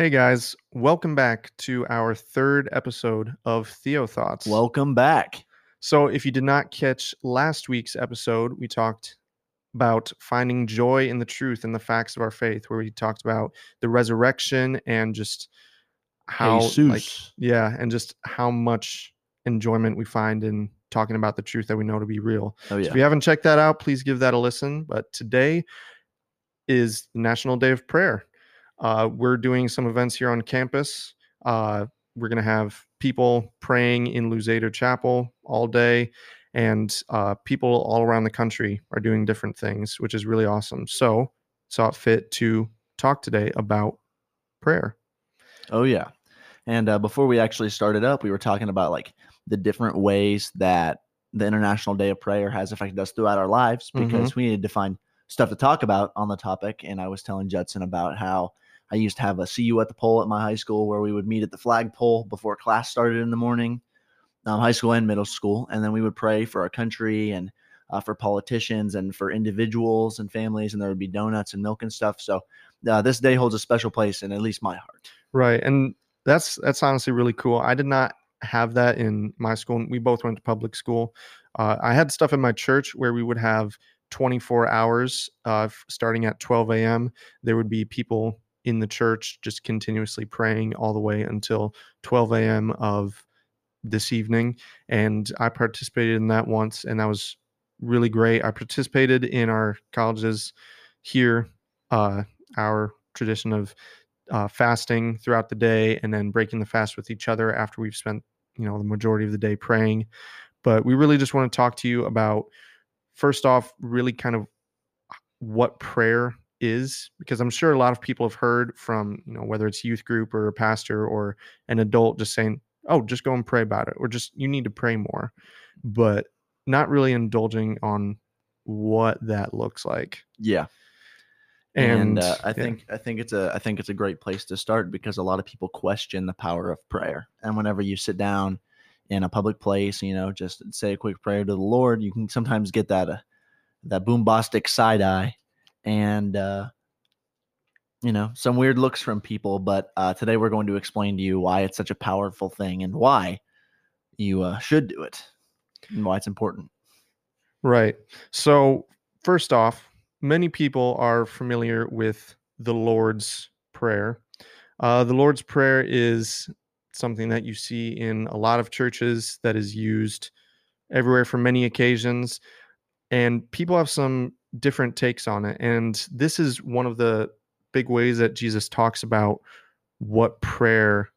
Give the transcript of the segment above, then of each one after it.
Hey guys, welcome back to our third episode of Theo Thoughts. Welcome back. so, if you did not catch last week's episode, we talked about finding joy in the truth and the facts of our faith, where we talked about the resurrection and just how, like, yeah, and just how much enjoyment we find in talking about the truth that we know to be real. oh So if you haven't checked that out, please give that a listen. But today is National Day of Prayer. Uh, we're doing some events here on campus. Uh, we're going to have people praying in Luzader Chapel all day, and uh, people all around the country are doing different things, which is really awesome. So, saw it fit to talk today about prayer. Oh yeah. And uh, before we actually started up, we were talking about like the different ways that the International Day of Prayer has affected us throughout our lives Mhm. because we needed to find stuff to talk about on the topic. And I was telling Judson about how I used to have a see you at the pole at my high school where we would meet at the flagpole before class started in the morning, um, high school and middle school. And then we would pray for our country and uh, for politicians and for individuals and families. And there would be donuts and milk and stuff. So uh, this day holds a special place in at least my heart. Right. And that's that's honestly really cool. I did not have that in my school. We both went to public school. Uh, I had stuff in my church where we would have 24 hours uh, starting at 12 a.m. There would be people in the church just continuously praying all the way until 12 a.m. of this evening. And I participated in that once, and that was really great. I participated in our colleges here, uh, our tradition of uh, fasting throughout the day and then breaking the fast with each other after we've spent you know the majority of the day praying but we really just want to talk to you about first off really kind of what prayer is because i'm sure a lot of people have heard from you know whether it's youth group or a pastor or an adult just saying oh just go and pray about it or just you need to pray more but not really indulging on what that looks like Yeah. and, and, uh, I yeah. think I think it's a I think it's a great place to start because a lot of people question the power of prayer. And whenever you sit down in a public place, you know, just say a quick prayer to the Lord, you can sometimes get that uh, that boombastic side eye, and uh, you know some weird looks from people. But uh, today we're going to explain to you why it's such a powerful thing and why you uh, should do it and why it's important. Right. So, first off, many people are familiar with the Lord's Prayer. Uh, the Lord's Prayer is something that you see in a lot of churches that is used everywhere for many occasions. And people have some different takes on it. And this is one of the big ways that Jesus talks about what prayer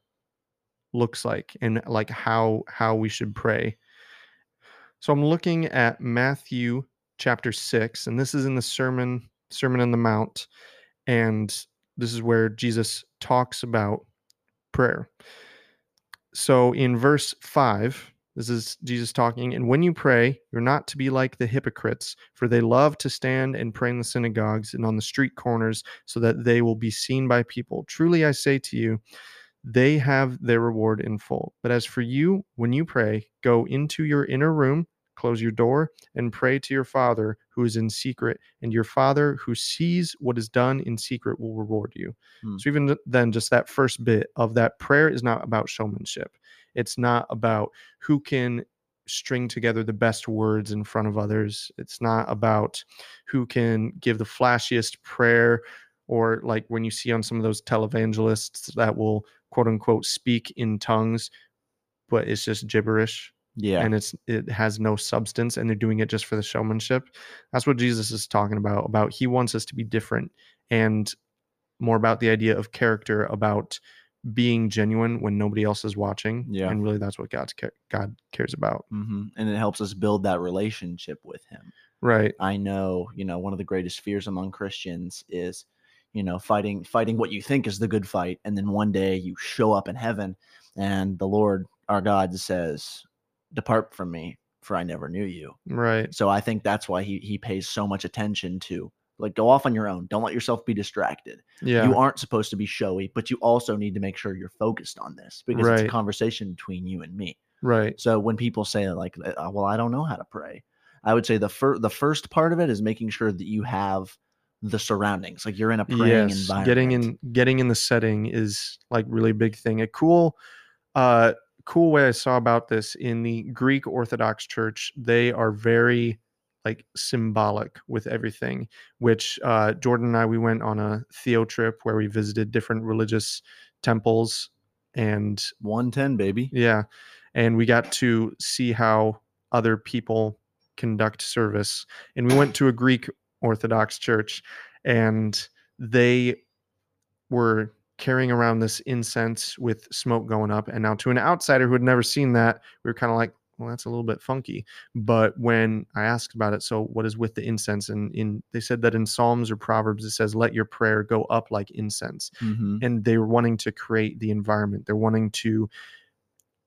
looks like and like how how we should pray. So I'm looking at Matthew chapter 6 and this is in the sermon Sermon on the Mount and this is where Jesus talks about prayer. So in verse 5 this is Jesus talking. And when you pray, you're not to be like the hypocrites, for they love to stand and pray in the synagogues and on the street corners so that they will be seen by people. Truly, I say to you, they have their reward in full. But as for you, when you pray, go into your inner room, close your door, and pray to your Father who is in secret, and your Father who sees what is done in secret will reward you. Hmm. So, even then, just that first bit of that prayer is not about showmanship. It's not about who can string together the best words in front of others. It's not about who can give the flashiest prayer or like when you see on some of those televangelists that will quote unquote speak in tongues, but it's just gibberish Yeah. and it's it has no substance and they're doing it just for the showmanship. That's what Jesus is talking about. About he wants us to be different and more about the idea of character, about being genuine when nobody else is watching. Yeah. and really that's what God's ca- God cares about. hmm And it helps us build that relationship with Him. Right. I know, you know, one of the greatest fears among Christians is, you know, fighting fighting what you think is the good fight, and then one day you show up in heaven, and the Lord our God says, "Depart from me, for I never knew you." Right. So I think that's why he he pays so much attention to like go off on your own. Don't let yourself be distracted. Yeah. You aren't supposed to be showy, but you also need to make sure you're focused on this because it's a conversation between you and me. right. So when people say like, uh, "Well, I don't know how to pray," I would say the fir- the first part of it is making sure that you have the surroundings. Like you're in a praying yes, environment. getting in getting in the setting is like really big thing. A cool uh cool way I saw about this in the Greek Orthodox Church, they are very like symbolic with everything. Which uh, Jordan and I we went on a Theo trip where we visited different religious temples and 110, baby. yeah, and we got to see how other people conduct service. And we went to a Greek Orthodox church, and they were carrying around this incense with smoke going up. And now, to an outsider who had never seen that, we were kind of like, well, that's a little bit funky. But when I asked about it, so what is with the incense? And in they said that in Psalms or Proverbs it says, "Let your prayer go up like incense." hmm and they were wanting to create the environment. They're wanting to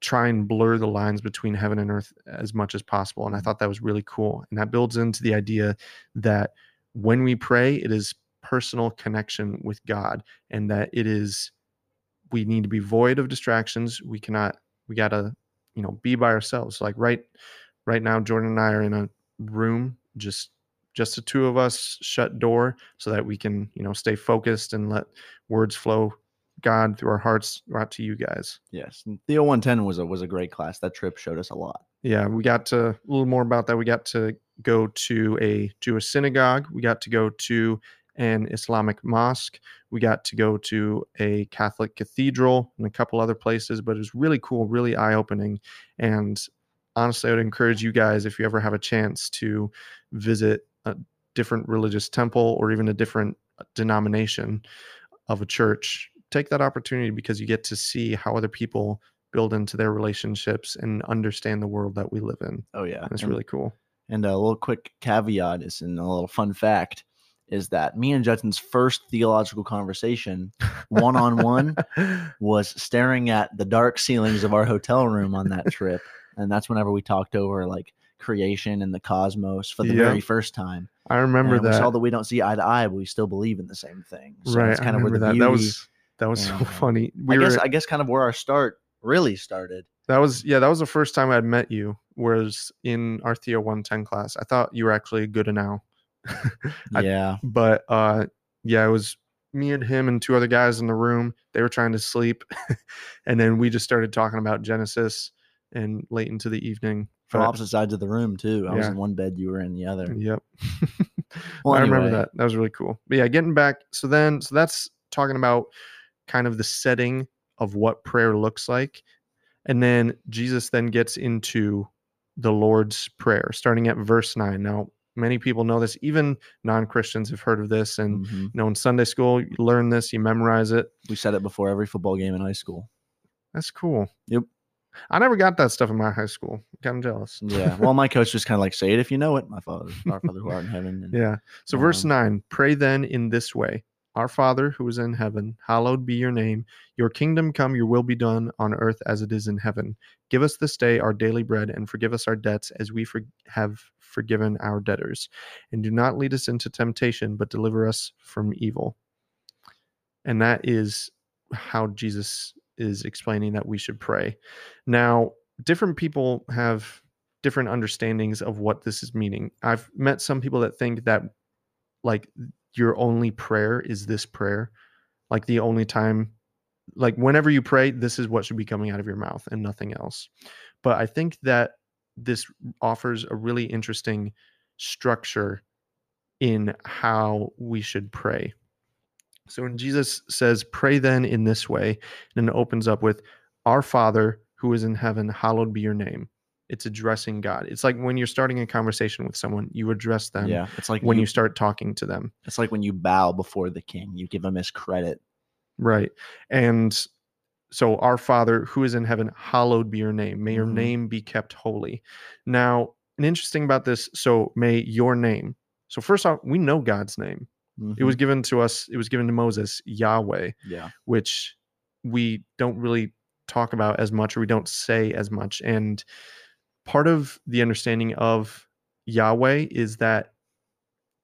try and blur the lines between heaven and earth as much as possible. And I thought that was really cool. And that builds into the idea that when we pray, it is personal connection with God and that it is we need to be void of distractions. We cannot we gotta, you know, be by ourselves. Like right right now, Jordan and I are in a room, just just the two of us, shut door, so that we can, you know, stay focused and let words flow God through our hearts out to you guys. Yes. Theo 110 was a was a great class. That trip showed us a lot. Yeah, we got to a little more about that. We got to go to a Jewish synagogue. We got to go to an Islamic mosque. We got to go to a Catholic cathedral and a couple other places, but it was really cool, really eye opening. And honestly, I would encourage you guys, if you ever have a chance to visit a different religious temple or even a different uh, denomination of a church, take that opportunity because you get to see how other people build into their relationships and understand the world that we live in. Oh yeah. And it's And- really cool. And a little quick caveat is, and a little fun fact is that me and Judson's first theological conversation, one on one, was staring at the dark ceilings of our hotel room on that trip. And that's whenever we talked over like creation and the cosmos for the Yeah. very first time. I remember and we that. saw that we don't see eye to eye, but we still believe in the same thing. So right. that's kind I of where the that. beauty. That was that was so and, uh, funny. We I were guess I guess kind of where our start really started. that was yeah, that was the first time I'd met you, was in our Theo 110 class. I thought you were actually good now. I- yeah. but uh yeah it was me and him and two other guys in the room they were trying to sleep and then we just started talking about genesis and late into the evening From But- opposite sides of the room too. I was in one bed, you were in the other. yep Well, i remember that that was really cool but yeah getting back so then so that's talking about kind of the setting of what prayer looks like and then jesus then gets into the lord's prayer starting at verse 9 now many people know this even non-christians have heard of this and Mhm. you know in sunday school you learn this you memorize it We said it before every football game in high school. that's cool Yep. i never got that stuff in my high school i'm jealous Yeah. Well, my coach just kind of like say it if you know it. My father, our Father who art in heaven. And, yeah so verse Um, 9 pray then in this way our father who is in heaven hallowed be your name your kingdom come your will be done on earth as it is in heaven give us this day our daily bread and forgive us our debts as we for- have forgiven our debtors and do not lead us into temptation but deliver us from evil. And that is how jesus is explaining that we should pray. Now different people have different understandings of what this is meaning. I've met some people that think that like your only prayer is this prayer like the only time like whenever you pray this is what should be coming out of your mouth and nothing else. But i think that this offers a really interesting structure in how we should pray so when jesus says pray then in this way and it opens up with our father who is in heaven hallowed be your name it's addressing god it's like when you're starting a conversation with someone you address them yeah. It's like when you, you start talking to them It's like when you bow before the king, you give him his credit. Right. And so, our Father who is in heaven, hallowed be your name. May your Mhm. name be kept holy. Now, an interesting about this, so may your name. So, first off, we know God's name. It was Mhm. given to us, it was given to Moses, Yahweh, yeah. which we don't really talk about as much or we don't say as much. And part of the understanding of Yahweh is that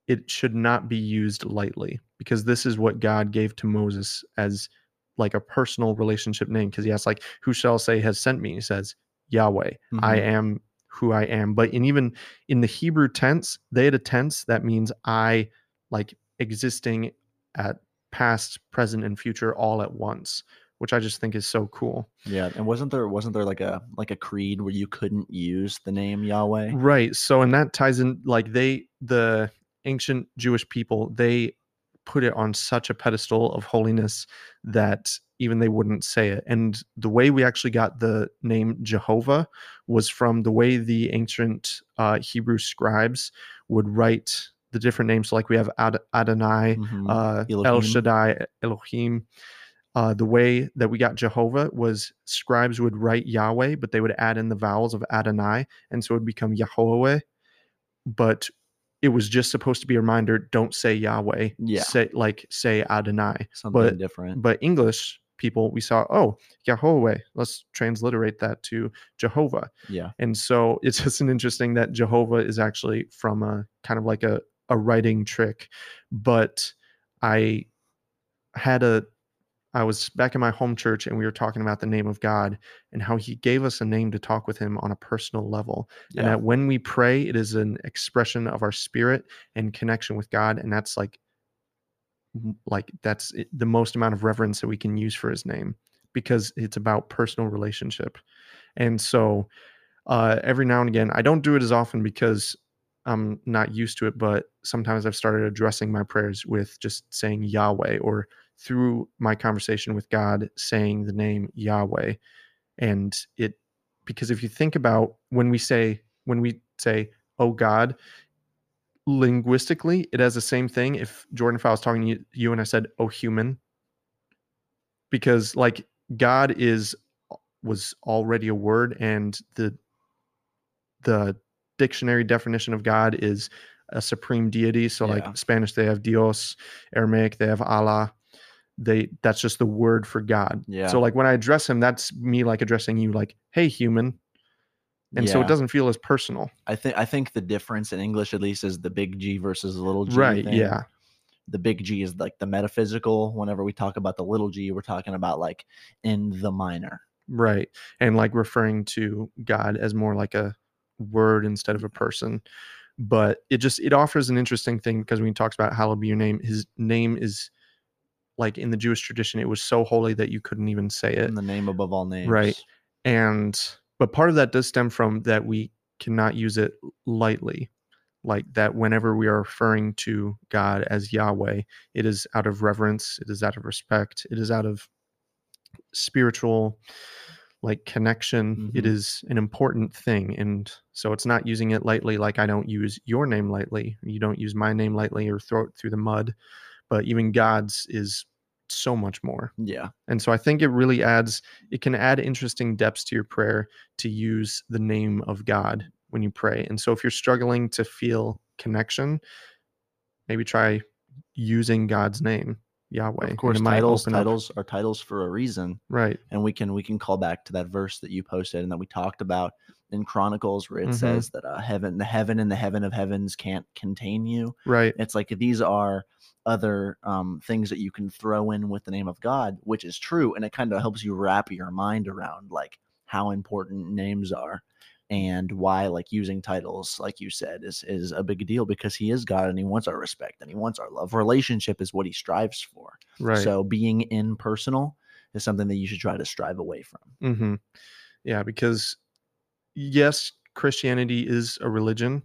it should not be used lightly because this is what God gave to Moses as like a personal relationship name. Because he asks, like, who shall say has sent me? He says, Yahweh, I Mhm. am who I am. But in even in the Hebrew tense, they had a tense that means I like existing at past, present, and future all at once, which I just think is so cool. Yeah, and wasn't there wasn't there like a like a creed where you couldn't use the name Yahweh? Right. So, and that ties in like they, the ancient Jewish people, they put it on such a pedestal of holiness that even they wouldn't say it. And the way we actually got the name Jehovah was from the way the ancient uh, Hebrew scribes would write the different names. So like we have Ad- Adonai, Mhm. uh, El Elohim. Shaddai, Elohim. Uh, the way that we got Jehovah was scribes would write Yahweh, but they would add in the vowels of Adonai, and so it would become Yahweh. But it was just supposed to be a reminder: don't say Yahweh. Yeah. Say like say Adonai. Something but- different. But English people, we saw, oh Yahweh. Let's transliterate that to Jehovah. yeah. And so it's just an interesting that Jehovah is actually from a kind of like a, a writing trick. But I had a, I was back in my home church and we were talking about the name of God and how he gave us a name to talk with him on a personal level. And that when we pray, it is an expression of our spirit and connection with God. And that's like, like that's the most amount of reverence that we can use for his name because it's about personal relationship. And so uh, every now and again, I don't do it as often because I'm not used to it, but sometimes I've started addressing my prayers with just saying Yahweh or through my conversation with God saying the name Yahweh. And it, because if you think about when we say, when we say, oh God, linguistically, it has the same thing. If Jordan, if I was talking to you, you and I said, oh human, because like God is was already a word and the the dictionary definition of God is a supreme deity. So Yeah. like Spanish they have Dios, Aramaic they have Allah. They that's just the word for God. Yeah. So like when I address him, that's me like addressing you like, hey human. And so it doesn't feel as personal. I think I think the difference in English at least is the big G versus the little G. right. thing. Yeah. The big G is like the metaphysical. Whenever we talk about the little G, we're talking about like in the minor. Right. And like referring to God as more like a word instead of a person. But it just it offers an interesting thing because when he talks about hallowed be your name, his name is like in the Jewish tradition, it was so holy that you couldn't even say it. In the name above all names. Right. And but part of that does stem from that we cannot use it lightly. Like that whenever we are referring to God as Yahweh, it is out of reverence, it is out of respect, it is out of spiritual like connection. It Mhm. is an important thing. And so it's not using it lightly like I don't use your name lightly. You don't use my name lightly or throw it through the mud. But even God's is so much more. Yeah. And so I think it really adds, it can add interesting depths to your prayer to use the name of God when you pray. And so if you're struggling to feel connection, maybe try using God's name, Yahweh. Of course, it might titles up- titles are titles for a reason. Right. and we can we can call back to that verse that you posted and that we talked about in chronicles where it Mhm. says that uh, heaven the heaven and the heaven of heavens can't contain you Right. it's like these are other um, things that you can throw in with the name of god which is true and it kind of helps you wrap your mind around like how important names are and why like using titles like you said is is a big deal because he is god and he wants our respect and he wants our love relationship is what he strives for Right. so being impersonal is something that you should try to strive away from. hmm Yeah, because yes, Christianity is a religion,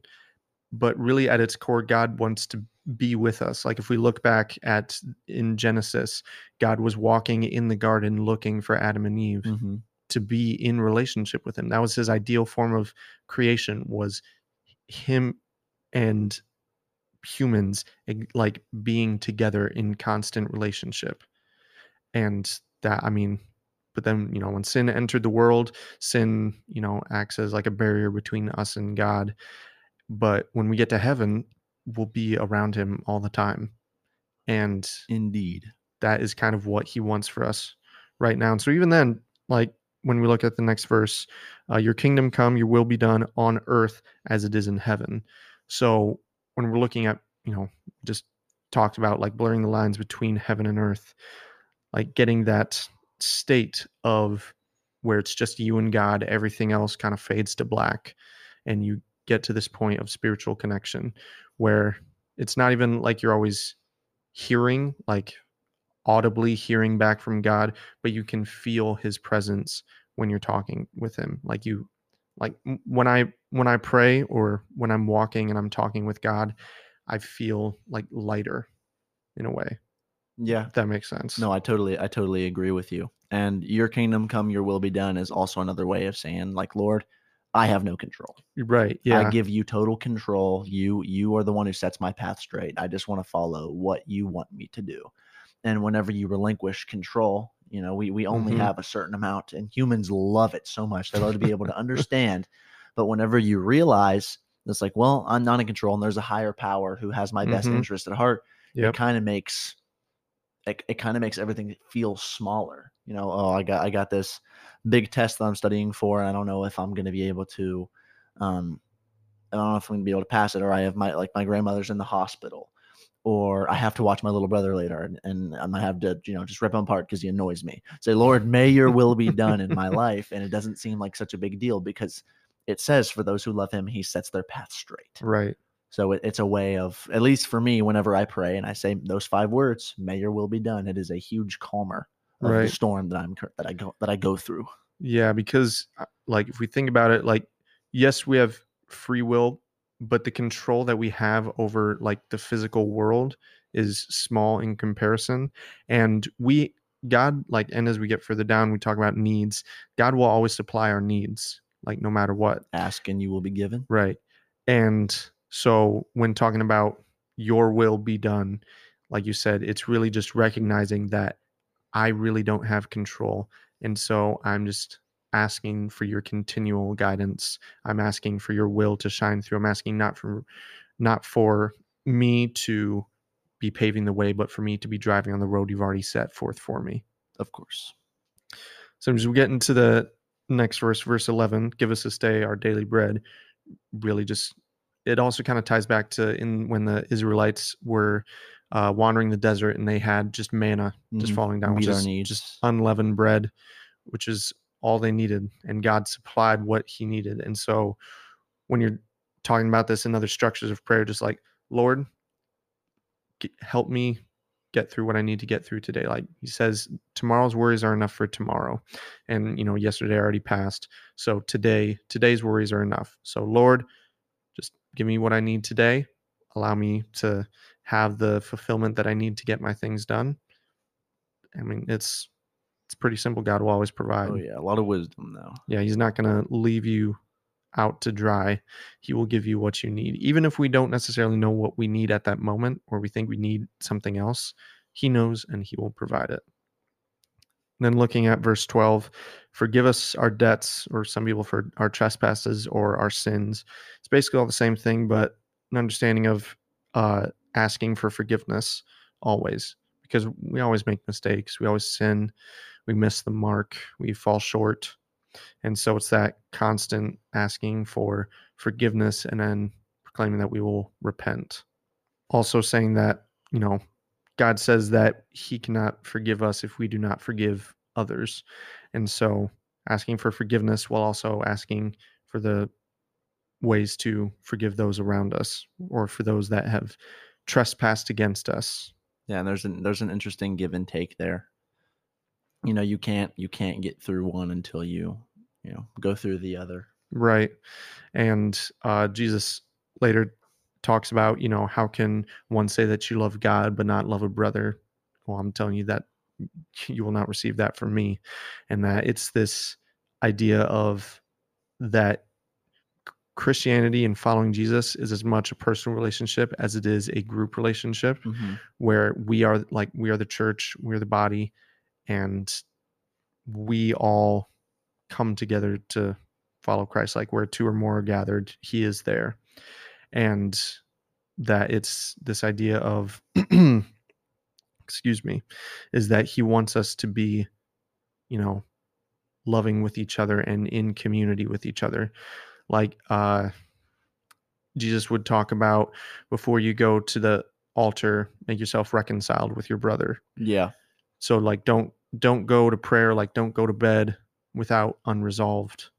but really at its core, God wants to be with us. Like if we look back at in Genesis, God was walking in the garden looking for Adam and Eve Mm-hmm. to be in relationship with him. That was his ideal form of creation was him and humans like being together in constant relationship. And that I mean, but then, you know, when sin entered the world, sin, you know, acts as like a barrier between us and God. But when we get to heaven, we'll be around him all the time. And Indeed. that is kind of what he wants for us right now. And so even then, like when we look at the next verse, uh, your kingdom come, your will be done on earth as it is in heaven. So when we're looking at, you know, just talked about like blurring the lines between heaven and earth, like getting that state of where it's just you and God, everything else kind of fades to black, and you get to this point of spiritual connection where it's not even like you're always hearing like audibly hearing back from God, but you can feel his presence when you're talking with him. Like you like when I when I pray or when I'm walking and I'm talking with God, I feel like lighter in a way. Yeah. That makes sense. No, I totally I totally agree with you. And your kingdom come, your will be done is also another way of saying like Lord, I have no control. Right. Yeah. I give you total control. You you are the one who sets my path straight. I just want to follow what you want me to do. And whenever you relinquish control, you know, we we only Mhm. have a certain amount and humans love it so much. They love to be able to understand. But whenever you realize it's like, well, I'm not in control and there's a higher power who has my best Mhm. interest at heart, Yep. it kind of makes it, it kind of makes everything feel smaller you know oh i got i got this big test that i'm studying for and i don't know if i'm going to be able to um i don't know if i'm going to be able to pass it or i have my like my grandmother's in the hospital or i have to watch my little brother later and, and going to have to you know just rip him apart because he annoys me say lord may your will be done in my life and it doesn't seem like such a big deal because it says for those who love him he sets their path straight Right. So it, it's a way of, at least for me, whenever I pray and I say those five words, "May your will be done," it is a huge calmer of the storm that I'm that I go that I go through. Yeah, because uh, like if we think about it, like yes, we have free will, but the control that we have over like the physical world is small in comparison. And we God like and as we get further down, we talk about needs. God will always supply our needs, like no matter what. Ask and you will be given. Right. And so when talking about your will be done, like you said, it's really just recognizing that I really don't have control. And so I'm just asking for your continual guidance. I'm asking for your will to shine through. I'm asking not for not for me to be paving the way, but for me to be driving on the road you've already set forth for me. Of course. So as we get into the next verse, verse 11, give us this day our daily bread, really just, it also kind of ties back to in when the Israelites were uh, wandering the desert and they had just manna just Mhm. falling down, which is needs. just unleavened bread, which is all they needed. And God supplied what he needed. And so when you're talking about this in other structures of prayer, just like, Lord, g- help me get through what I need to get through today. Like he says, tomorrow's worries are enough for tomorrow. And, you know, yesterday already passed. So today, today's worries are enough. So, Lord, give me what I need today. Allow me to have the fulfillment that I need to get my things done. I mean, it's it's pretty simple. God will always oh, provide. Oh yeah, a lot of wisdom though. Yeah, he's not going to leave you out to dry. He will give you what you need. Even if we don't necessarily know what we need at that moment or we think we need something else, he knows and he will provide it. And then looking at verse 12, forgive us our debts, or some people for our trespasses or our sins. It's basically all the same thing, but an understanding of uh, asking for forgiveness always, because we always make mistakes. We always sin. We miss the mark. We fall short. And so it's that constant asking for forgiveness and then proclaiming that we will repent. Also saying that, you know, God says that he cannot forgive us if we do not forgive others. And so asking for forgiveness while also asking for the ways to forgive those around us or for those that have trespassed against us. Yeah, and there's an there's an interesting give and take there. You know, you can't you can't get through one until you you know go through the other. Right. And uh, Jesus later talks about, you know, how can one say that you love God but not love a brother? Well, I'm telling you that you will not receive that from me. And that it's this idea of that Christianity and following Jesus is as much a personal relationship as it is a group relationship mm-hmm. where we are like we are the church, we're the body, and we all come together to follow Christ. Like where two or more are gathered, He is there, and that it's this idea of, excuse me, is that He wants us to be, you know, loving with each other and in community with each other, like uh, Jesus would talk about before you go to the altar, make yourself reconciled with your brother. Yeah. So like don't don't go to prayer like don't go to bed without unresolved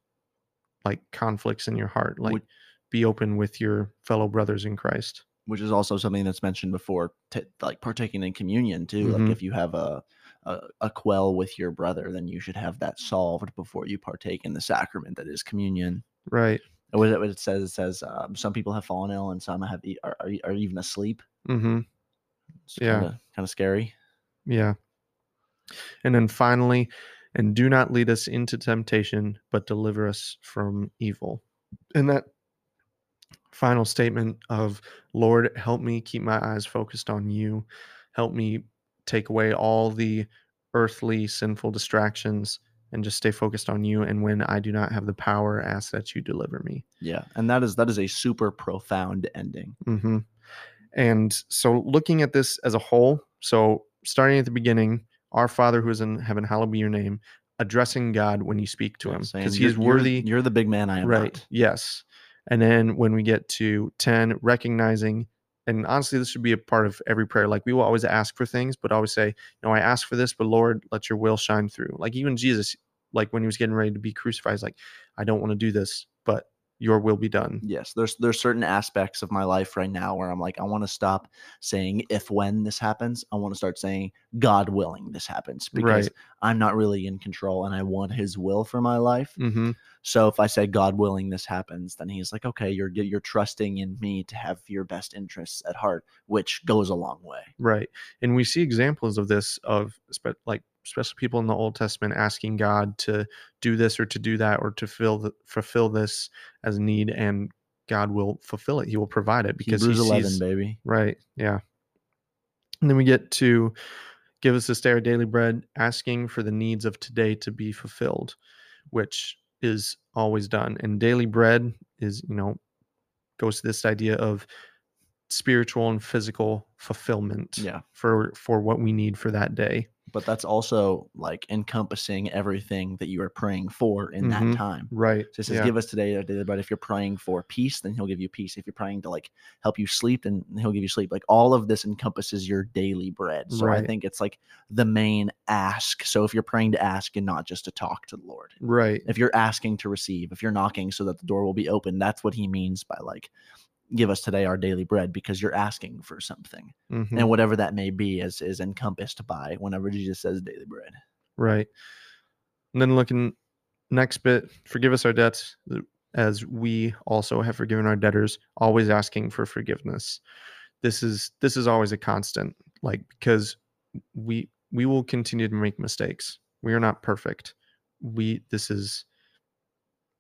like conflicts in your heart. Like be open with your fellow brothers in Christ. which is also something that's mentioned before, t- like partaking in communion too. Mhm. Like if you have a, a a quell with your brother, then you should have that solved before you partake in the sacrament that is communion. Right. What it, what it says, it says um, some people have fallen ill and some have e- are, are, are even asleep. Mm-hmm. It's Yeah. kind of scary. Yeah. And then finally, and do not lead us into temptation, but deliver us from evil. And that final statement of, Lord, help me keep my eyes focused on you. Help me take away all the earthly sinful distractions and just stay focused on you. And when I do not have the power, ask that you deliver me. Yeah, and that is that is a super profound ending. hmm And so, looking at this as a whole, so starting at the beginning, our Father who is in heaven, hallowed be your name, addressing God when you speak to him because "You're- he's you're- worthy. You're, the big man I am. right. not." Yes. And then when we get to 10, recognizing, and honestly, this should be a part of every prayer. Like we will always ask for things, but always say, No, I ask for this, but Lord, let your will shine through. Like even Jesus, like when he was getting ready to be crucified, he's like, I don't want to do this, but your will be done. Yes, there's there's certain aspects of my life right now where I'm like, I want to stop saying if when this happens. I want to start saying God willing this happens because Right. I'm not really in control and I want His will for my life. hmm So if I say God willing this happens, then He's like, okay, you're you're trusting in me to have your best interests at heart, which goes a long way. Right. And we see examples of this of like especially people in the Old Testament asking God to do this or to do that or to fill the, fulfill this as a need and God will fulfill it. He will provide it because Hebrews he 11, sees, baby. right. Yeah. And then we get to give us this day our daily bread, asking for the needs of today to be fulfilled, which is always done. And daily bread is, you know, goes to this idea of spiritual and physical fulfillment Yeah. for for what we need for that day. But that's also like encompassing everything that you are praying for in Mhm. that time. Right. So it says, yeah. give us today our daily bread. If you're praying for peace, then he'll give you peace. If you're praying to like help you sleep, then he'll give you sleep. Like all of this encompasses your daily bread. So I think it's like the main ask. So if you're praying to ask and not just to talk to the Lord, right. if you're asking to receive, if you're knocking so that the door will be open, that's what he means by like, give us today our daily bread because you're asking for something. Mhm. And whatever that may be is, is encompassed by whenever Jesus says daily bread. Right. And then looking next bit, forgive us our debts as we also have forgiven our debtors, always asking for forgiveness. This is this is always a constant, like because we we will continue to make mistakes. We are not perfect. We this is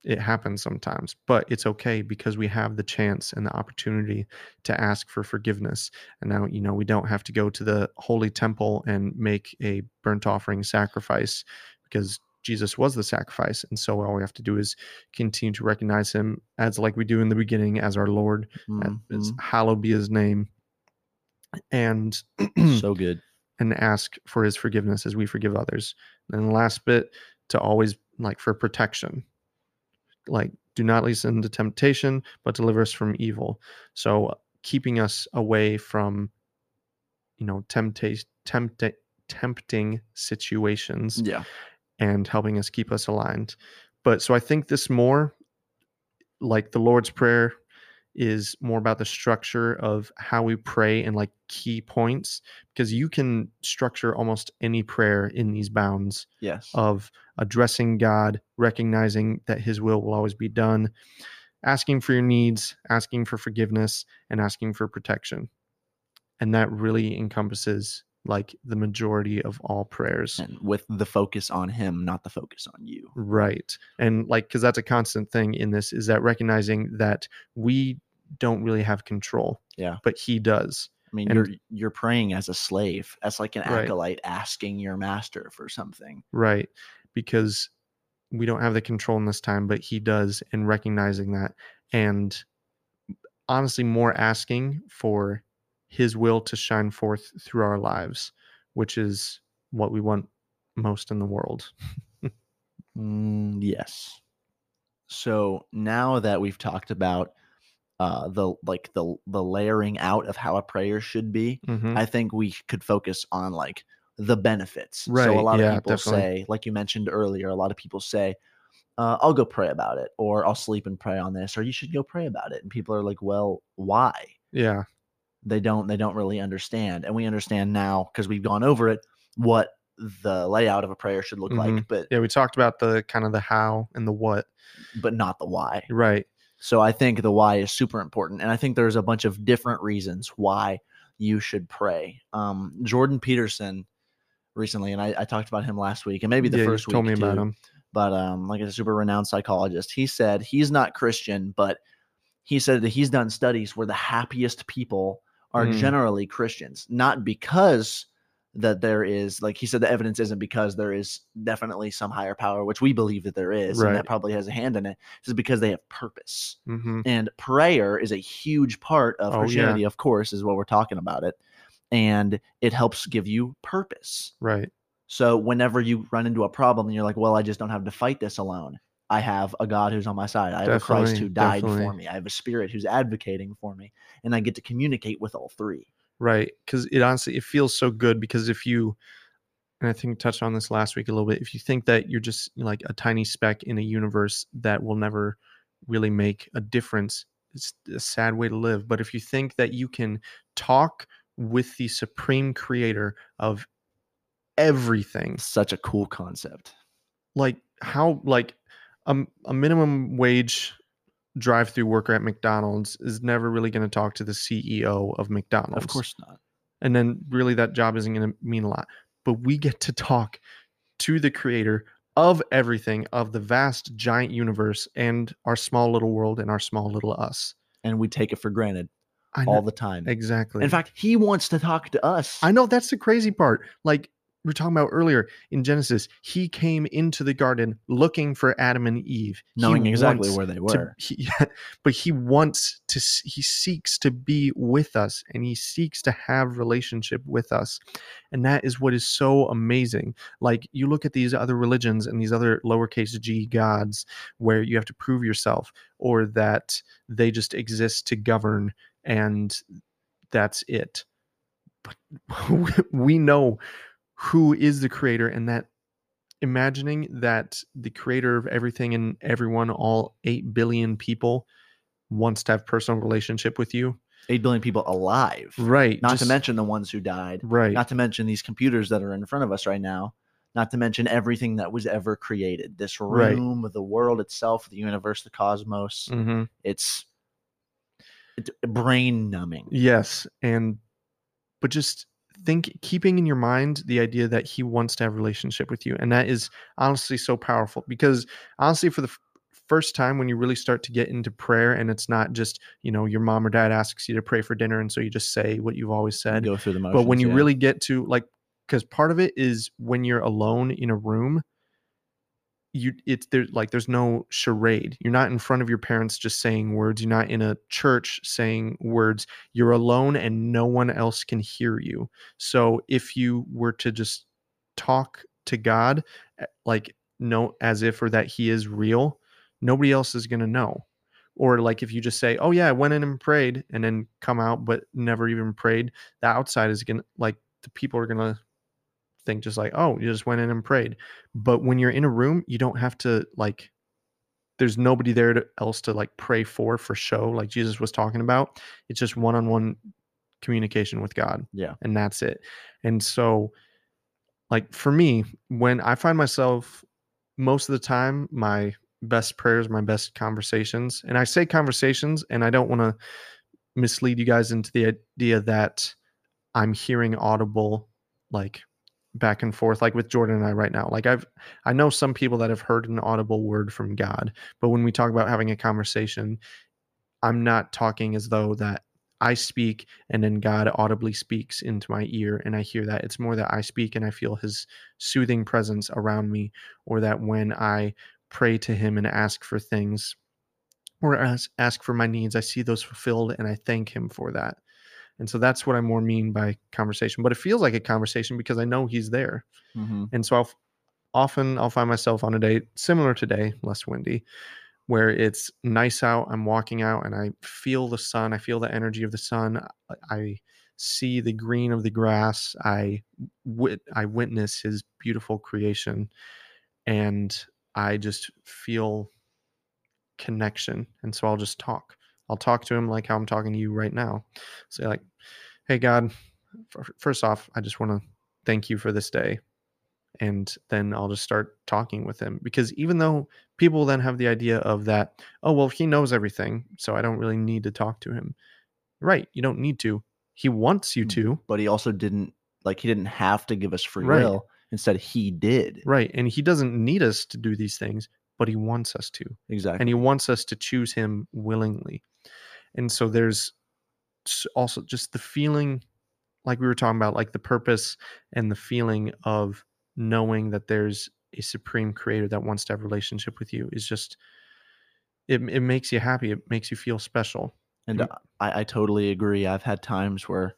it happens sometimes, but it's okay because we have the chance and the opportunity to ask for forgiveness. And now, you know, we don't have to go to the holy temple and make a burnt offering sacrifice because Jesus was the sacrifice. And so all we have to do is continue to recognize him as like we do in the beginning as our Lord, as Mhm. hallowed be his name. And so good. and ask for his forgiveness as we forgive others. And the last bit to always like for protection. Like do not lead us into temptation, but deliver us from evil. So uh, keeping us away from you know temptation tempt, tempting situations Yeah. and helping us keep us aligned. But so I think this more like the Lord's Prayer is more about the structure of how we pray and like key points because you can structure almost any prayer in these bounds Yes. of addressing God, recognizing that his will will always be done, asking for your needs, asking for forgiveness, and asking for protection. And that really encompasses like the majority of all prayers. and with the focus on him, not the focus on you. Right. And like, because that's a constant thing in this is that recognizing that we don't really have control. Yeah. But he does. I mean, And- you're you're praying as a slave, as like an Right. acolyte asking your master for something. Right. Because we don't have the control in this time, but he does, and recognizing that. And honestly, more asking for his will to shine forth through our lives, which is what we want most in the world. Mm, yes. So now that we've talked about uh, the like the the layering out of how a prayer should be, Mhm. I think we could focus on like the benefits. Right. So a lot yeah, of people definitely. say, like you mentioned earlier, a lot of people say, uh, "I'll go pray about it," or "I'll sleep and pray on this," or "You should go pray about it." And people are like, "Well, why?" Yeah. they don't they don't really understand and we understand now because we've gone over it what the layout of a prayer should look like but Yeah, we talked about the kind of the how and the what. but not the why Right. So i think the why is super important and i think there's a bunch of different reasons why you should pray um jordan peterson recently and i, I talked about him last week and maybe the yeah, first week told me about him. but um like a super renowned psychologist he said he's not christian but he said that he's done studies where the happiest people are Mm. generally christians not because that there is like he said the evidence isn't because there is definitely some higher power which we believe that there is and that probably has a hand in it because they have purpose hmm and prayer is a huge part of Oh, yeah. christianity of course is what we're talking about it and it helps give you purpose Right. so whenever you run into a problem and you're like, well, I just don't have to fight this alone. I have a God who's on my side. I have a Christ who died for me. I have a spirit who's advocating for me. And I get to communicate with all three. Right. Because it honestly it feels so good because if you and I think touched on this last week a little bit, if you think that you're just like a tiny speck in a universe that will never really make a difference, it's a sad way to live. But if you think that you can talk with the supreme creator of everything, Such a cool concept. like how like um, a minimum wage drive through worker at McDonald's is never really going to talk to the CEO of McDonald's. Of course not. And then really that job isn't going to mean a lot. But we get to talk to the creator of everything, of the vast giant universe and our small little world and our small little us. And we take it for granted all the time. exactly. In fact, he wants to talk to us. I know that's the crazy part. Like we were talking about earlier in Genesis, he came into the garden looking for Adam and Eve, He knowing exactly where they to- were. he, but he wants to he seeks to be with us and he seeks to have relationship with us and that is what is so amazing. Like you look at these other religions and these other lowercase g gods where you have to prove yourself or that they just exist to govern and that's it. But we know who is the creator and that imagining that the creator of everything and everyone all 8 billion people wants to have personal relationship with you 8 billion people alive. right Not to mention the ones who died. right Not to mention these computers that are in front of us right now. Not to mention everything that was ever created. This Right. room, the world itself, the universe, the cosmos. hmm It's, it's brain numbing. yes and but just think keeping in your mind the idea that he wants to have a relationship with you and that is honestly so powerful because honestly for the f- first time when you really start to get into prayer and it's not just you know your mom or dad asks you to pray for dinner and so you just say what you've always said Go through the motions. but when you yeah. really get to like because part of it is when you're alone in a room you it's there like there's no charade. You're not in front of your parents just saying words. You're not in a church saying words. You're alone and no one else can hear you. So if you were to just talk to god eh, like no as if or that he is real nobody else is going to know. Or like if you just say oh yeah i went in and prayed and then come out but never even prayed the outside is gonna like the people are gonna think just like oh you just went in and prayed. But when you're in a room you don't have to like there's nobody there to, else to like pray for for show like jesus was talking about. It's just one-on-one communication with god Yeah. and that's it. And so like for me when i find myself most of the time my best prayers my best conversations and i say conversations and i don't want to mislead you guys into the idea that i'm hearing audible like back and forth like with jordan and i right now. Like i've i know some people that have heard an audible word from god but when we talk about having a conversation i'm not talking as though that i speak and then god audibly speaks into my ear and i hear that. It's more that i speak and i feel his soothing presence around me or that when i pray to him and ask for things or ask, ask for my needs i see those fulfilled and i thank him for that and so that's what i more mean by conversation but it feels like a conversation because i know he's there Mhm. and so I'll often I'll find myself on a day similar today, less windy, where it's nice out. I'm walking out and I feel the sun. I feel the energy of the sun. I- I see the green of the grass. I wit- I witness his beautiful creation, and I just feel connection. And so I'll just talk. I'll talk to him like how I'm talking to you right now. Say like, "Hey God, first off, I just want to thank you for this day." And then I'll just start talking with him because even though people then have the idea of that, oh well, he knows everything, so I don't really need to talk to him. Right, you don't need to. He wants you Mm. to. But he also didn't like he didn't have to give us free Right. will. Instead, he did. Right, and he doesn't need us to do these things, but he wants us to. Exactly. and he wants us to choose him willingly and so there's also just the feeling like we were talking about like the purpose and the feeling of knowing that there's a supreme creator that wants to have a relationship with you is just it, it makes you happy it makes you feel special And. I, I totally agree. I've had times where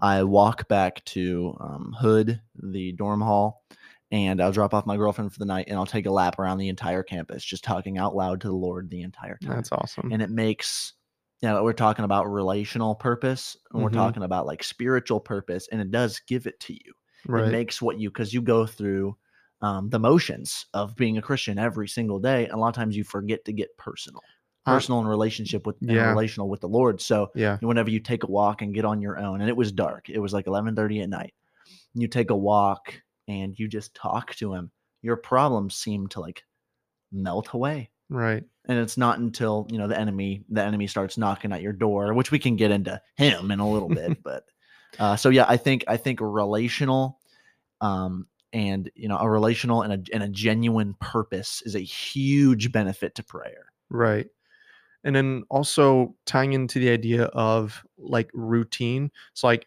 I walk back to um, Hood, the dorm hall, and I'll drop off my girlfriend for the night and I'll take a lap around the entire campus, just talking out loud to the Lord the entire time. that's awesome and it makes, you know, we're talking about relational purpose and we're Mhm. talking about like spiritual purpose, and it does give it to you. It makes what you, because you go through um, the motions of being a Christian every single day. And a lot of times you forget to get personal, Uh, personal and relationship with, and yeah. relational with the Lord. So, yeah whenever you take a walk and get on your own and it was dark it was like 11:30 at night you take a walk and you just talk to him your problems seem to like melt away right and it's not until you know the enemy the enemy starts knocking at your door which we can get into him in a little bit but uh so yeah i think i think relational um and you know a relational and a, and a genuine purpose is a huge benefit to prayer Right. And then also tying into the idea of like routine. So like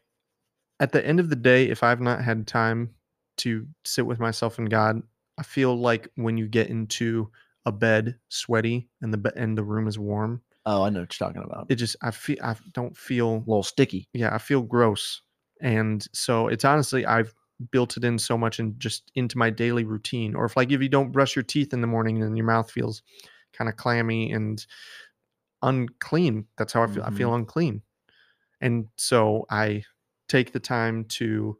at the end of the day, if I've not had time to sit with myself and God, I feel like when you get into a bed sweaty and the be- and the room is warm, oh i know what you're talking about it just I feel I don't feel a little sticky yeah, I feel gross. And so it's honestly I've built it in so much and just into my daily routine. Or if like if you don't brush your teeth in the morning and your mouth feels kind of clammy and unclean, that's how I feel. I feel mm-hmm. unclean. And so I take the time to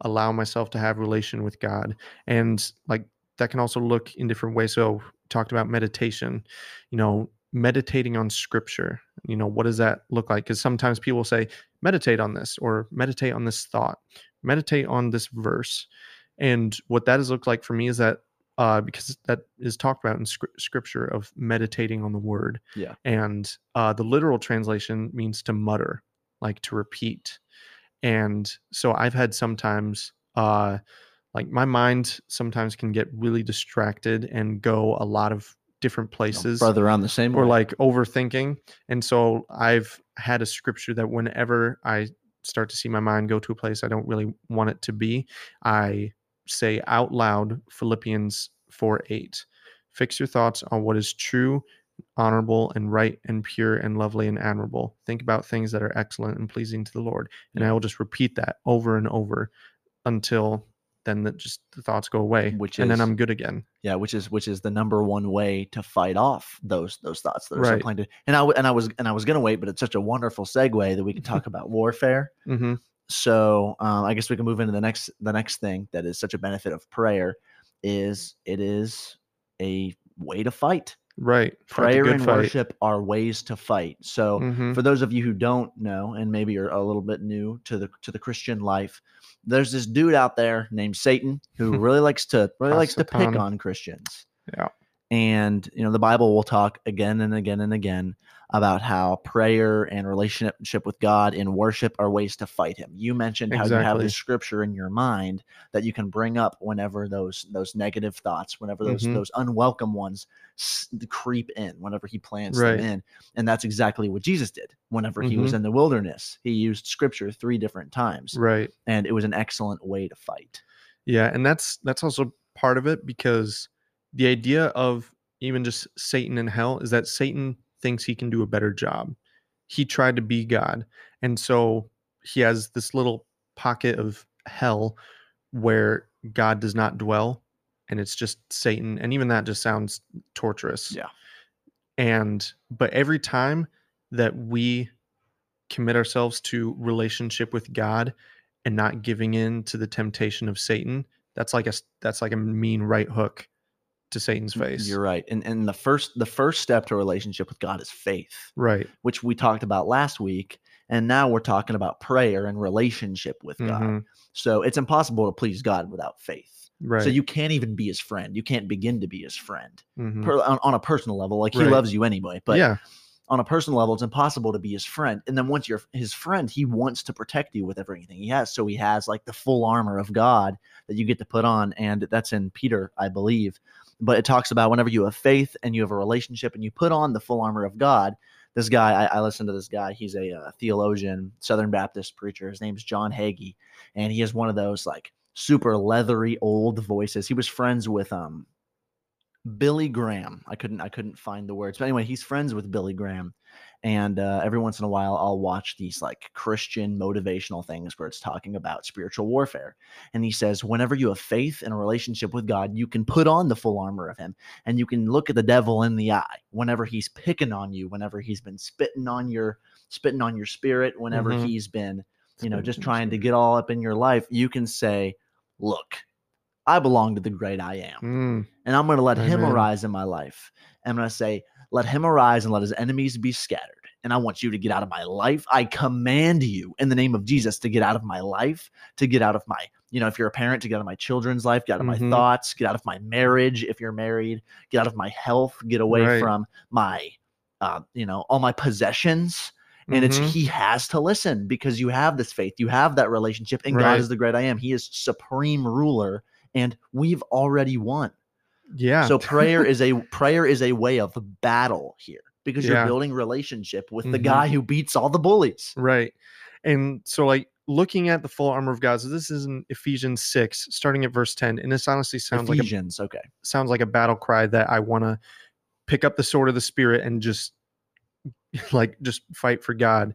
allow myself to have relation with God. And like that can also look in different ways. So talked about meditation, you know, meditating on scripture. You know, what does that look like? Because sometimes people say, meditate on this or meditate on this thought, meditate on this verse. And what that has looked like for me is that uh, because that is talked about in scr- scripture of meditating on the word. Yeah. And uh, the literal translation means to mutter, like to repeat. And so I've had sometimes, uh, like my mind sometimes can get really distracted and go a lot of different places brother on the same or way. like overthinking. And so I've had a scripture that whenever I start to see my mind go to a place I don't really want it to be, I say out loud Philippians 4 8. Fix your thoughts on what is true, honorable, and right, and pure, and lovely, and admirable. Think about things that are excellent and pleasing to the Lord. And Yeah. I will just repeat that over and over until then that just the thoughts go away. Which and then I'm good again. yeah which is which is the number one way to fight off those those thoughts that are so planted and i and i was and i was gonna wait but it's such a wonderful segue that we can talk about warfare hmm so um, i guess we can move into the next the next thing that is such a benefit of prayer is it is a way to fight Right. Prayer and fight. worship are ways to fight so Mhm. for those of you who don't know and maybe are a little bit new to the to the christian life there's this dude out there named satan who really likes to really likes to pick on christians Yeah. and you know the bible will talk again and again and again about how prayer and relationship with god and worship are ways to fight him you mentioned how you have Exactly. this scripture in your mind that you can bring up whenever those those negative thoughts whenever those Mhm. those unwelcome ones s- creep in whenever he plants Right. them in and that's exactly what jesus did whenever he was in the wilderness he used scripture three different times Right. and it was an excellent way to fight Yeah, and that's that's also part of it because the idea of even just Satan in hell is that Satan thinks he can do a better job. He tried to be God, and so he has this little pocket of hell where God does not dwell, and it's just Satan, and even that just sounds torturous. Yeah. And but every time that we commit ourselves to relationship with God and not giving in to the temptation of Satan, that's like a, that's like a mean right hook to Satan's face. You're right. And and the first the first step to a relationship with God is faith, right. which we talked about last week. And now we're talking about prayer and relationship with God. Mhm. So it's impossible to please God without faith. Right. So you can't even be his friend. You can't begin to be his friend Mhm. per, on, on a personal level. Like he Right. loves you anyway, but yeah. on a personal level, it's impossible to be his friend. And then once you're his friend, he wants to protect you with everything he has. So he has like the full armor of God that you get to put on. And that's in Peter, I believe. But it talks about whenever you have faith and you have a relationship and you put on the full armor of God. This guy, I, I listened to this guy. He's a, uh theologian, Southern Baptist preacher. His name's John Hagee. And he has one of those like super leathery old voices. He was friends with um Billy Graham. I couldn't I couldn't find the words. But anyway, he's friends with Billy Graham. And uh, every once in a while, I'll watch these like Christian motivational things where it's talking about spiritual warfare. And he says, whenever you have faith and a relationship with God, you can put on the full armor of Him and you can look at the devil in the eye whenever he's picking on you, whenever he's been spitting on your spitting on your spirit, whenever Mhm. he's been, you know, just trying to get all up in your life. You can say, look, I belong to the great I am Mm, and I'm going to let him arise in my life. And I'm going to say, let him arise and let his enemies be scattered. And I want you to get out of my life. I command you in the name of Jesus to get out of my life, to get out of my, you know, if you're a parent, to get out of my children's life, get out of Mhm. my thoughts, get out of my marriage if you're married, get out of my health, get away Right. from my, uh, you know, all my possessions. And it's mhm. he has to listen because you have this faith, you have that relationship, and God is the great I am. He is supreme ruler, and we've already won. Yeah. So prayer is a prayer is a way of battle here because you're building relationship with the Mhm. guy who beats all the bullies. Right. And so, like, looking at the full armor of God, so this is in Ephesians 6, starting at verse 10. And this honestly sounds like a Ephesians, okay. sounds like a battle cry that I want to pick up the sword of the spirit and just like just fight for God.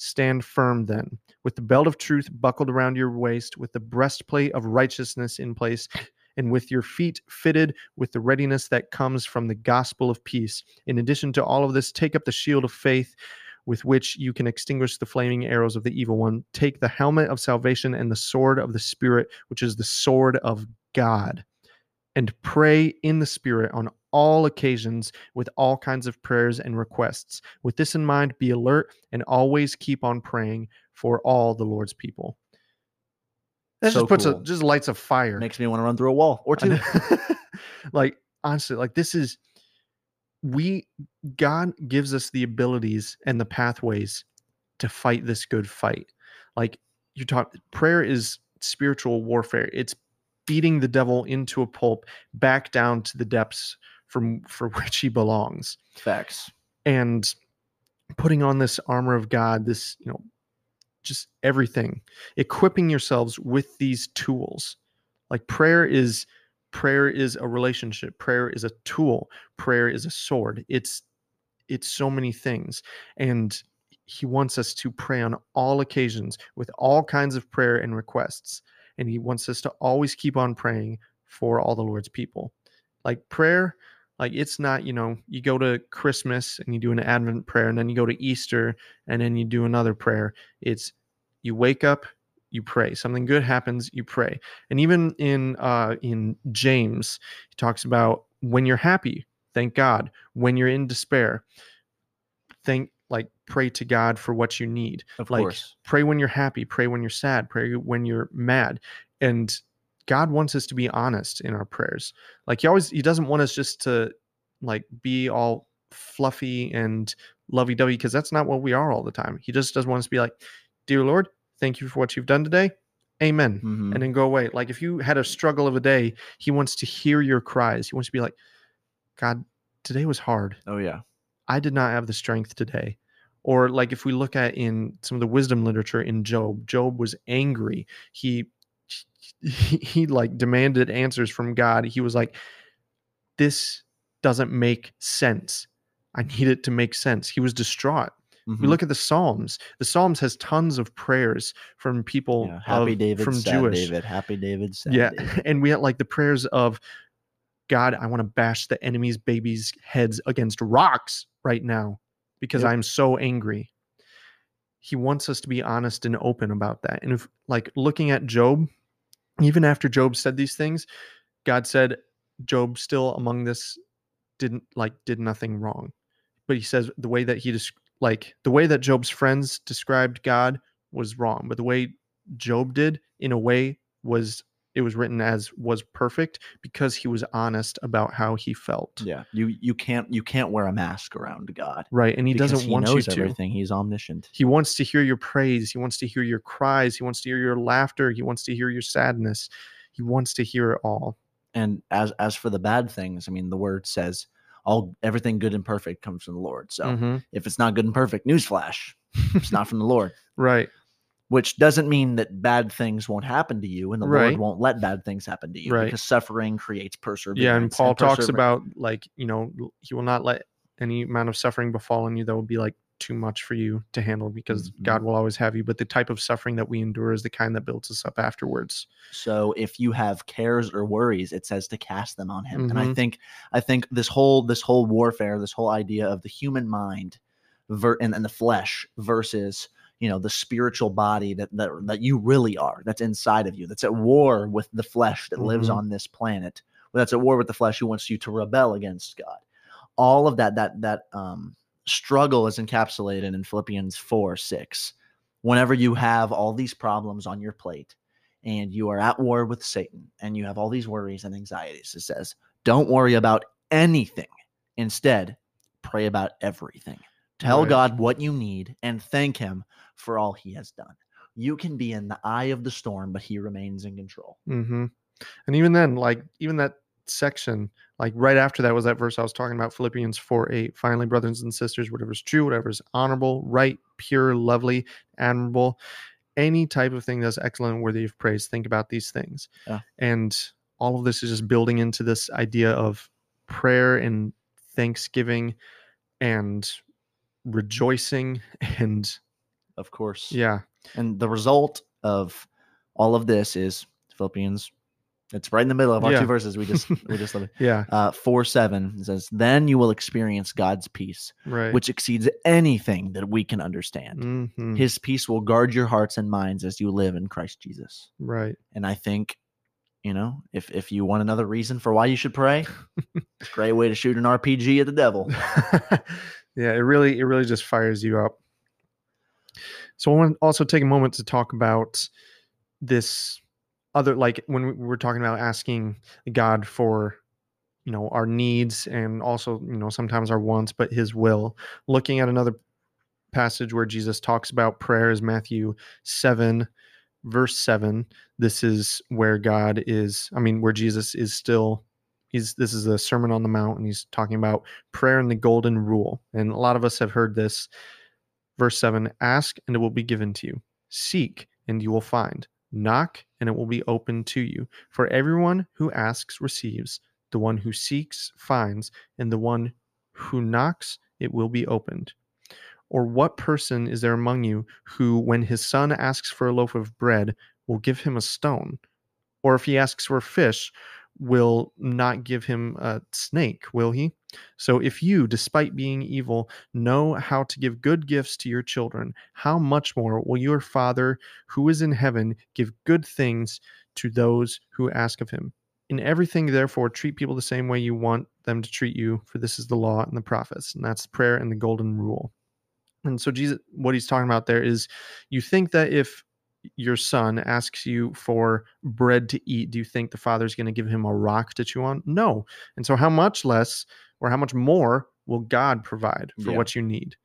stand firm then, with the belt of truth buckled around your waist, with the breastplate of righteousness in place. And with your feet fitted with the readiness that comes from the gospel of peace. In addition to all of this, take up the shield of faith with which you can extinguish the flaming arrows of the evil one. Take the helmet of salvation and the sword of the Spirit, which is the sword of God. And pray in the Spirit on all occasions with all kinds of prayers and requests. With this in mind, be alert and always keep on praying for all the Lord's people. That So just puts cool. a just lights a fire makes me want to run through a wall or two. like honestly like this is we god gives us the abilities and the pathways to fight this good fight like you talk prayer is spiritual warfare it's beating the devil into a pulp back down to the depths from for which he belongs Facts. and putting on this armor of God, this, you know, just everything, equipping yourselves with these tools. Like prayer is prayer is a relationship, prayer is a tool, prayer is a sword. It's it's so many things. And he wants us to pray on all occasions with all kinds of prayer and requests. And he wants us to always keep on praying for all the Lord's people. Like prayer, like it's not, you know, you go to Christmas and you do an Advent prayer, and then you go to Easter and then you do another prayer. It's you wake up, you pray. Something good happens, you pray. And even in uh in James, he talks about when you're happy, thank God. When you're in despair, thank like pray to God for what you need Of like course. pray when you're happy pray when you're sad pray when you're mad and god wants us to be honest in our prayers like he always he doesn't want us just to like be all fluffy and lovey-dovey because that's not what we are all the time he just doesn't want us to be like dear lord thank you for what you've done today amen Mhm. and then go away like if you had a struggle of a day he wants to hear your cries he wants to be like god today was hard Oh yeah. I did not have the strength today. Or like if we look at in some of the wisdom literature in Job, Job was angry. He he, he like demanded answers from God. He was like, This doesn't make sense. I need it to make sense. He was distraught. We Mhm. look at the Psalms. The Psalms has tons of prayers from people Yeah, happy of- David, from Jewish. David, happy David, yeah, David. and we had like the prayers of God, I want to bash the enemy's babies' heads against rocks right now because Yep. I'm so angry. He wants us to be honest and open about that. And if like looking at Job, even after Job said these things, God said Job still among this didn't like did nothing wrong. But he says the way that he just like the way that Job's friends described God was wrong, but the way Job did in a way was it was written as was perfect because he was honest about how he felt. Yeah, you you can't you can't wear a mask around God. Right. And he doesn't he want knows you to. everything. He's omniscient. He wants to hear your praise. He wants to hear your cries. He wants to hear your laughter. He wants to hear your sadness. He wants to hear it all. And as as for the bad things, I mean, the word says all everything good and perfect comes from the Lord. So Mhm. if it's not good and perfect, newsflash, it's not from the Lord. Right. Which doesn't mean that bad things won't happen to you, and the Right. Lord won't let bad things happen to you Right. because suffering creates perseverance. Yeah. And Paul talks about like, you know, he will not let any amount of suffering befall on you that will be like too much for you to handle because Mhm. God will always have you. But the type of suffering that we endure is the kind that builds us up afterwards. So if you have cares or worries, it says to cast them on him. And I Mhm. think I think this whole this whole warfare, this whole idea of the human mind ver- and, and the flesh versus you know the spiritual body that, that that you really are, that's inside of you, that's at war with the flesh that lives Mhm. on this planet, that's at war with the flesh who wants you to rebel against God. All of that that that um, struggle is encapsulated in Philippians four six. Whenever you have all these problems on your plate, and you are at war with Satan and you have all these worries and anxieties, it says, don't worry about anything. Instead, pray about everything. Tell Right. God what you need and thank Him for all He has done. You can be in the eye of the storm, but He remains in control. hmm And even then, like even that section, like right after that was that verse I was talking about, Philippians 4 8. Finally, brothers and sisters, whatever is true, whatever is honorable, right, pure, lovely, admirable, any type of thing that's excellent, and worthy of praise, think about these things. Yeah. And all of this is just building into this idea of prayer and thanksgiving and rejoicing and Of course. yeah And the result of all of this is Philippians. It's right in the middle of our Yeah. two verses. We just we just love it. yeah Uh, four seven says, "Then you will experience God's peace, right which exceeds anything that we can understand. Mhm, His peace will guard your hearts and minds as you live in Christ Jesus. right And I think, you know, if if you want another reason for why you should pray, it's a great way to shoot an RPG at the devil. yeah, it really it really just fires you up. So I want to also take a moment to talk about this other like when we are talking about asking God for you know our needs and also you know sometimes our wants but his will. Looking at another passage where Jesus talks about prayer is Matthew 7 verse 7 this is where God is I mean where Jesus is still he's this is a sermon on the mount and he's talking about prayer and the golden rule. And a lot of us have heard this verse 7 ask and it will be given to you. Seek and you will find. Knock and it will be open to you. For everyone who asks receives. The one who seeks finds and the one who knocks it will be opened. Or what person is there among you who when his son asks for a loaf of bread will give him a stone? Or if he asks for a fish will not give him a snake will he so if you despite being evil know how to give good gifts to your children how much more will your father who is in heaven give good things to those who ask of him in everything therefore treat people the same way you want them to treat you for this is the law and the prophets and that's prayer and the golden rule and so jesus what he's talking about there is you think that if your son asks you for bread to eat, do you think the father's going to give him a rock to chew on? No. And so, how much less or how much more will God provide for Yeah. what you need?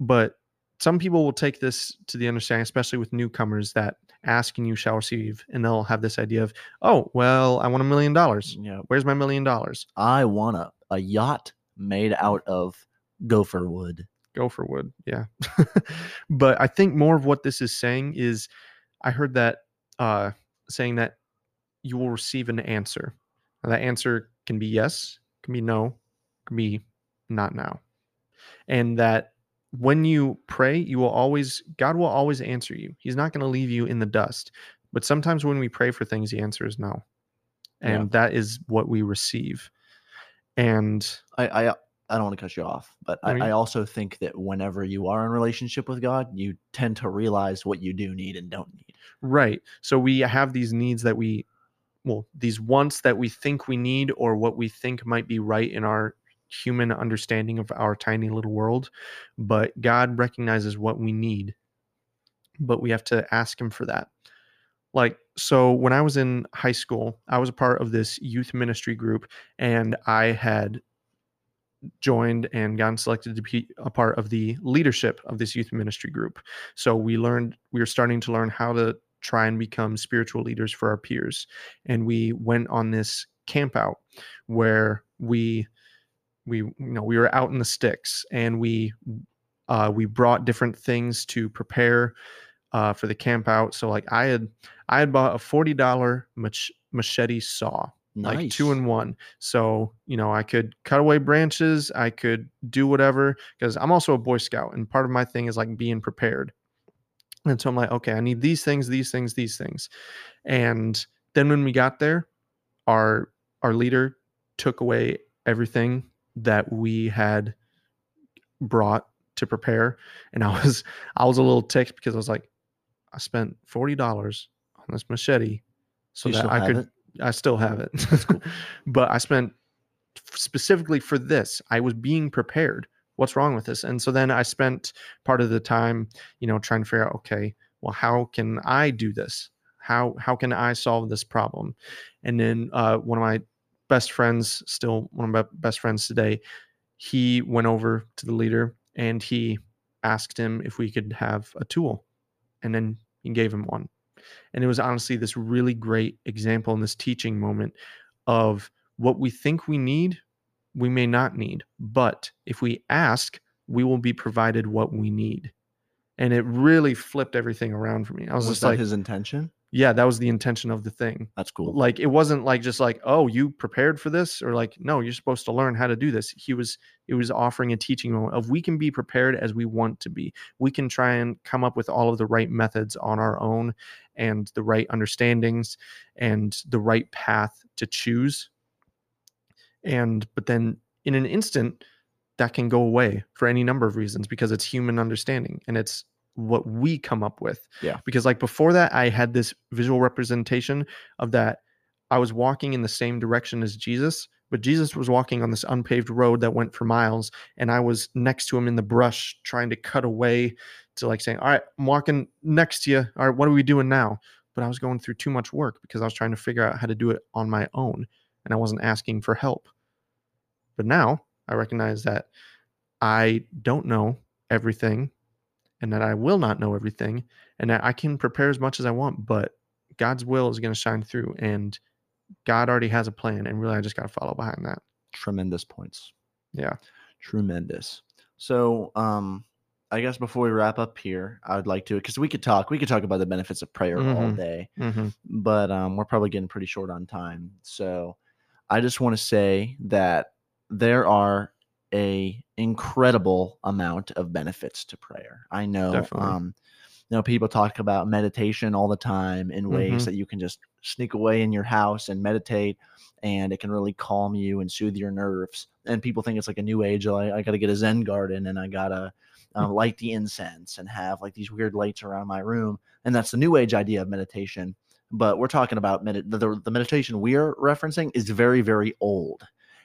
But some people will take this to the understanding, especially with newcomers, that ask and you shall receive. And they'll have this idea of, oh, well, I want a million dollars. Yeah. Where's my million dollars? I want a, a yacht made out of gopher wood. Gopher wood yeah but i think more of what this is saying is i heard that uh saying that you will receive an answer Now, that answer can be yes can be no be not now. And that when you pray, you will always, God will always answer you. He's not going to leave you in the dust. But sometimes when we pray for things, the answer is no. And Yeah. that is what we receive. And I, I I don't want to cut you off, but I, I also think that whenever you are in relationship with God, you tend to realize what you do need and don't need. Right. So we have these needs that we, well, these wants that we think we need or what we think might be right in our human understanding of our tiny little world. But God recognizes what we need, but we have to ask Him for that. Like, so when I was in high school, I was a part of this youth ministry group and I had joined and gotten selected to be a part of the leadership of this youth ministry group. So we learned, we were starting to learn how to try and become spiritual leaders for our peers. And we went on this camp out where we, we, you know, we were out in the sticks and we, uh, we brought different things to prepare uh, for the camp out. So like I had, I had bought a $40 mach- machete saw Nice. like two in one. So, you know, I could cut away branches, I could do whatever because I'm also a Boy Scout and part of my thing is like being prepared. And so I'm like, okay, I need these things, these things, these things. And then when we got there, our our leader took away everything that we had brought to prepare. And I was I was a little ticked because I was like, I spent forty dollars on this machete so You that I could it? I still have it. but I spent specifically for this. I was being prepared. What's wrong with this? And so then I spent part of the time, you know, trying to figure out, okay, well, how can I do this? How how can I solve this problem? And then uh, one of my best friends, still one of my best friends today, he went over to the leader and he asked him if we could have a tool, and then he gave him one. And it was honestly this really great example in this teaching moment of what we think we need, we may not need. But if we ask, we will be provided what we need. And it really flipped everything around for me. I was, Was just that like, his intention? Yeah, that was the intention of the thing. That's cool. Like it wasn't like just like, oh, you prepared for this, or like, no, you're supposed to learn how to do this. He was it was offering a teaching moment of we can be prepared as we want to be. We can try and come up with all of the right methods on our own and the right understandings and the right path to choose. And but then in an instant, that can go away for any number of reasons because it's human understanding and it's what we come up with. Yeah. Because like before that, I had this visual representation of that I was walking in the same direction as Jesus, but Jesus was walking on this unpaved road that went for miles, and I was next to him in the brush trying to cut away to like saying, All right, I'm walking next to you. All right, what are we doing now? But I was going through too much work because I was trying to figure out how to do it on my own and I wasn't asking for help. But now I recognize that I don't know everything and that I will not know everything and that I can prepare as much as I want, but God's will is going to shine through and God already has a plan and really I just got to follow behind that. Tremendous points. Yeah. Tremendous. So, um, I guess before we wrap up here, I would like to because we could talk, we could talk about the benefits of prayer all Mhm. day, Mm-hmm. but um, we're probably getting pretty short on time. So, I just want to say that there are a incredible amount of benefits to prayer. I know, Definitely. um, you know, people talk about meditation all the time in ways Mhm. that you can just sneak away in your house and meditate, and it can really calm you and soothe your nerves. And people think it's like a new age. oh, I, I got to get a Zen garden and I gotta um, light the incense and have like these weird lights around my room, and that's the new age idea of meditation. But we're talking about med- the, the the meditation we're referencing is very very old,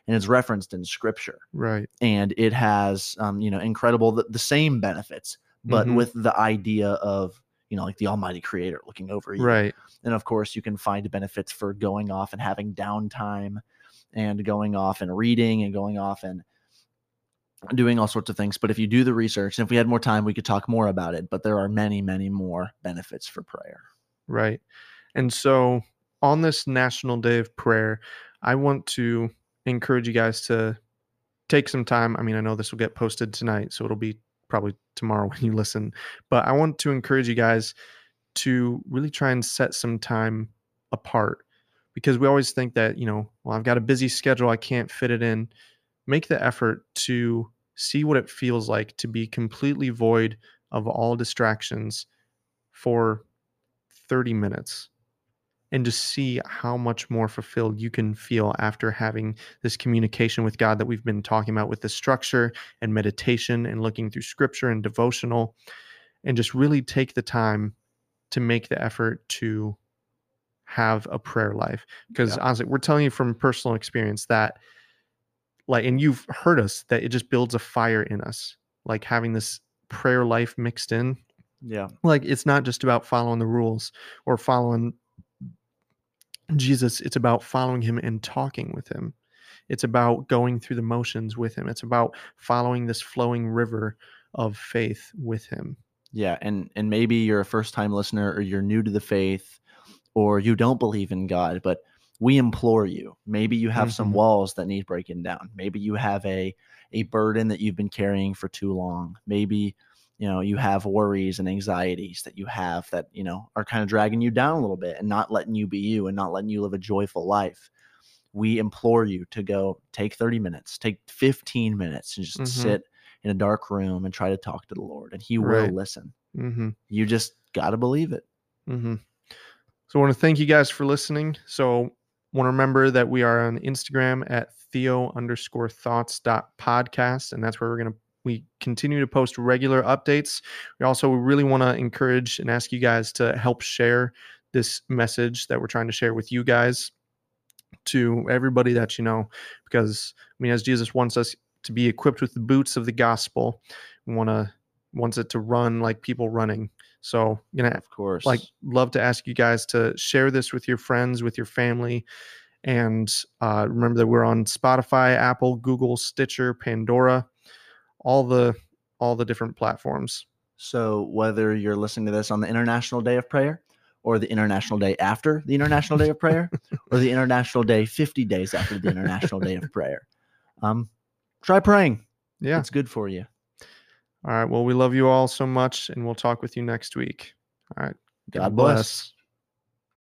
and it's referenced in scripture Right. and it has um, you know incredible the, the same benefits but Mhm. with the idea of you know like the almighty creator looking over you Right. and of course you can find benefits for going off and having downtime and going off and reading and going off and doing all sorts of things but if you do the research and if we had more time we could talk more about it but there are many many more benefits for prayer Right. And so on this National Day of Prayer, I want to encourage you guys to take some time. I mean, I know this will get posted tonight, so it'll be probably tomorrow when you listen, but I want to encourage you guys to really try and set some time apart because we always think that, you know, well, I've got a busy schedule, I can't fit it in. make the effort to see what it feels like to be completely void of all distractions for 30 minutes and just see how much more fulfilled you can feel after having this communication with God that we've been talking about with the structure and meditation and looking through scripture and devotional and just really take the time to make the effort to have a prayer life because Yeah. honestly we're telling you from personal experience that like and you've heard us that it just builds a fire in us like having this prayer life mixed in Yeah. like it's not just about following the rules or following Jesus, it's about following him and talking with him. It's about going through the motions with him. It's about following this flowing river of faith with him. Yeah, and and maybe you're a first time listener or you're new to the faith or you don't believe in God, but we implore you. Maybe you have some Mhm. walls that need breaking down. Maybe you have a a burden that you've been carrying for too long. Maybe you know you have worries and anxieties that you have that you know are kind of dragging you down a little bit and not letting you be you and not letting you live a joyful life we implore you to go take 30 minutes take 15 minutes and just Mhm. sit in a dark room and try to talk to the lord and he will listen Mm-hmm. you just got to believe it Mm-hmm. So I want to thank you guys for listening. So want to remember that we are on Instagram at theo underscore thoughts dot podcast, and that's where we're gonna we continue to post regular updates. We also really want to encourage and ask you guys to help share this message that we're trying to share with you guys to everybody that you know, because I mean, as Jesus wants us to be equipped with the boots of the gospel, we want to wants it to run like people running. So, you know, of course like love to ask you guys to share this with your friends with your family and uh, remember that we're on spotify apple google stitcher pandora all the all the different platforms. So whether you're listening to this on the international day of prayer or the international day after the international day of prayer or the international day 50 days after the international day of prayer um try praying. Yeah. It's good for you. All right. Well we love you all so much and we'll talk with you next week. All right. God bless.